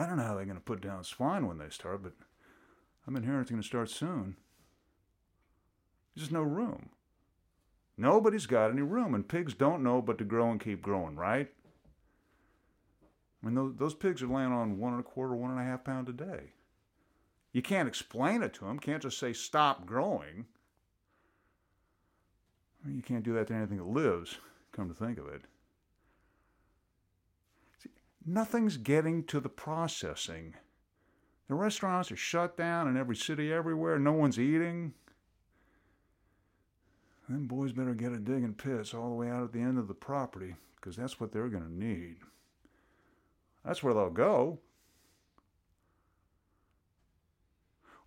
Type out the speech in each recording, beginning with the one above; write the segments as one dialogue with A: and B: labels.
A: I don't know how they're going to put down swine when they start, but I've been hearing it's going to start soon. There's just no room. Nobody's got any room, and pigs don't know but to grow and keep growing, right? I mean, those, those pigs are laying on one and a quarter, one and a half pound a day. You can't explain it to them. Can't just say stop growing. I mean, you can't do that to anything that lives. Come to think of it, nothing's getting to the processing. The restaurants are shut down in every city everywhere. No one's eating. Them boys better get a digging pits all the way out at the end of the property because that's what they're going to need. That's where they'll go.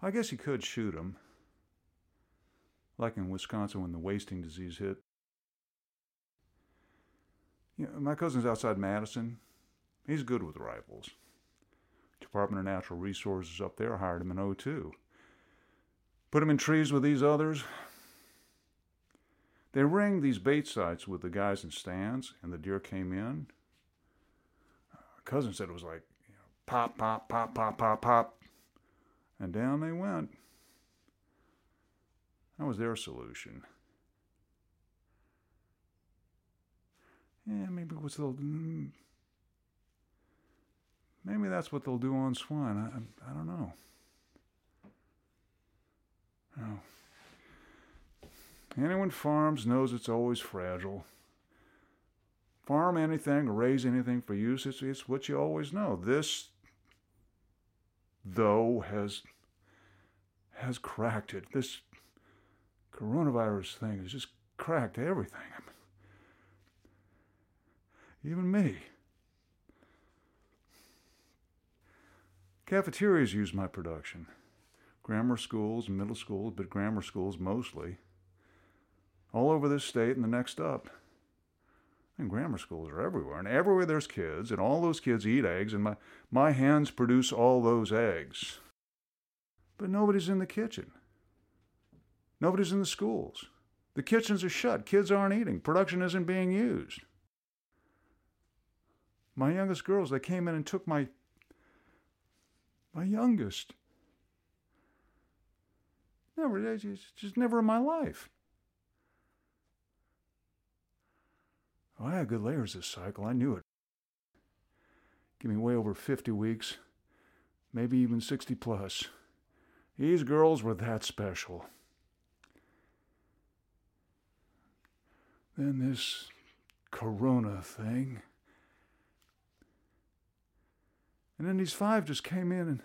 A: I guess he could shoot them, like in Wisconsin when the wasting disease hit. You know, my cousin's outside Madison. He's good with rifles. Department of Natural Resources up there hired him in 02. Put him in trees with these others. They ringed these bait sites with the guys in stands, and the deer came in. Cousin said it was like you know, pop, pop, pop, pop, pop, pop. And down they went. That was their solution. Yeah, maybe it was a mm, maybe that's what they'll do on swine. I, I don't know. No. Anyone farms knows it's always fragile. Farm anything raise anything for use, it's, it's what you always know. This, though, has has cracked it. This coronavirus thing has just cracked everything. Even me. Cafeterias use my production. Grammar schools, middle schools, but grammar schools mostly. All over this state and the next up. And grammar schools are everywhere. And everywhere there's kids, and all those kids eat eggs, and my, my hands produce all those eggs. But nobody's in the kitchen. Nobody's in the schools. The kitchens are shut. Kids aren't eating. Production isn't being used. My youngest girls, they came in and took my my youngest. Never, just, never in my life. Oh, I had good layers this cycle. I knew it. Give me way over 50 weeks, maybe even 60 plus. These girls were that special. Then this corona thing. And then these five just came in and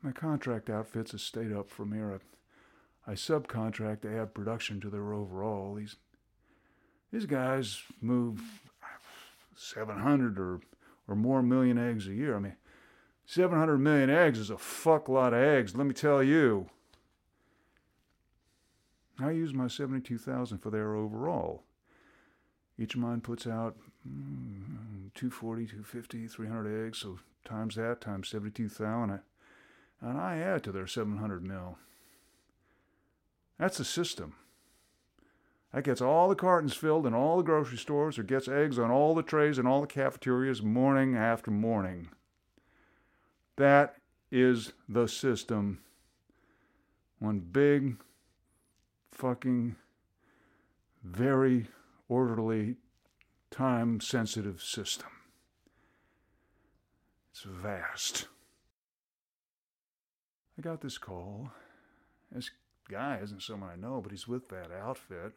A: my contract outfits have stayed up from here. I, I subcontract to add production to their overall. These these guys move 700 or or more million eggs a year. I mean, 700 million eggs is a fuck lot of eggs, let me tell you. I use my 72,000 for their overall. Each of mine puts out Mm, 240, 250, 300 eggs, so times that, times 72,000, and I add to their 700 mil. That's the system. That gets all the cartons filled in all the grocery stores, or gets eggs on all the trays in all the cafeterias morning after morning. That is the system. One big, fucking, very orderly, time sensitive system. It's vast. I got this call. This guy isn't someone I know, but he's with that outfit.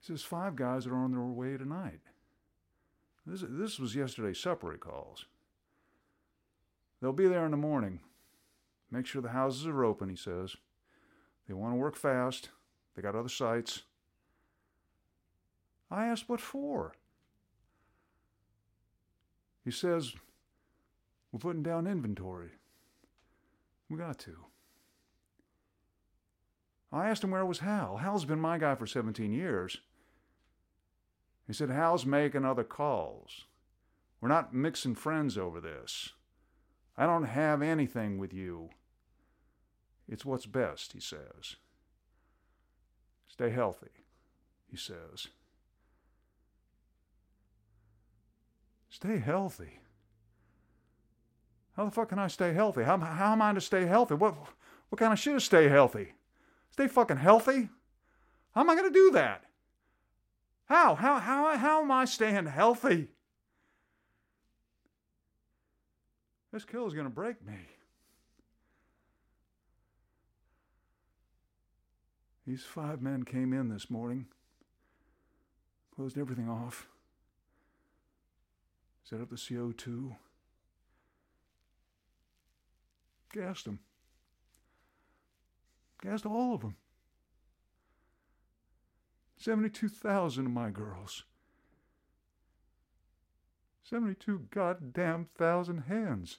A: He says five guys are on their way tonight. This, this was yesterday's supper, he calls. They'll be there in the morning. Make sure the houses are open, he says. They want to work fast. They got other sites. I asked, what for? He says, we're putting down inventory. We got to. I asked him where was Hal. Hal's been my guy for 17 years. He said, Hal's making other calls. We're not mixing friends over this. I don't have anything with you. It's what's best, he says. Stay healthy, he says. Stay healthy. How the fuck can I stay healthy? How, how am I to stay healthy? What, what kind of shit is stay healthy? Stay fucking healthy? How am I going to do that? How? How, how, how am I staying healthy? This kill is going to break me. These five men came in this morning, closed everything off, set up the CO2, gassed them, gassed all of them. 72,000 of my girls. 72 goddamn thousand hands.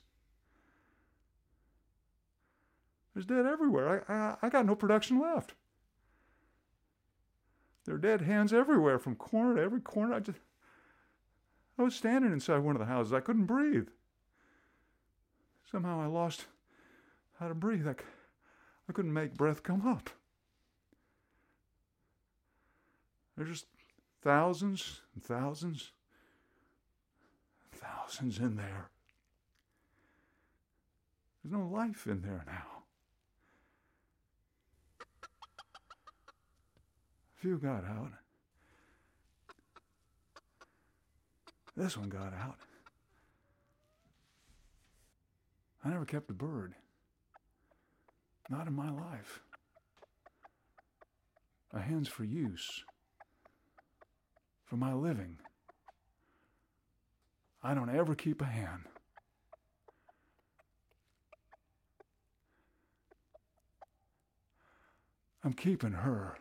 A: There's dead everywhere. I, I, I got no production left. There are dead hands everywhere, from corner to every corner. I just, I was standing inside one of the houses. I couldn't breathe. Somehow I lost how to breathe. I, I couldn't make breath come up. There's just thousands and thousands, thousands in there. There's no life in there now. A few got out. This one got out. I never kept a bird. Not in my life. A hen's for use, for my living. I don't ever keep a hen. I'm keeping her.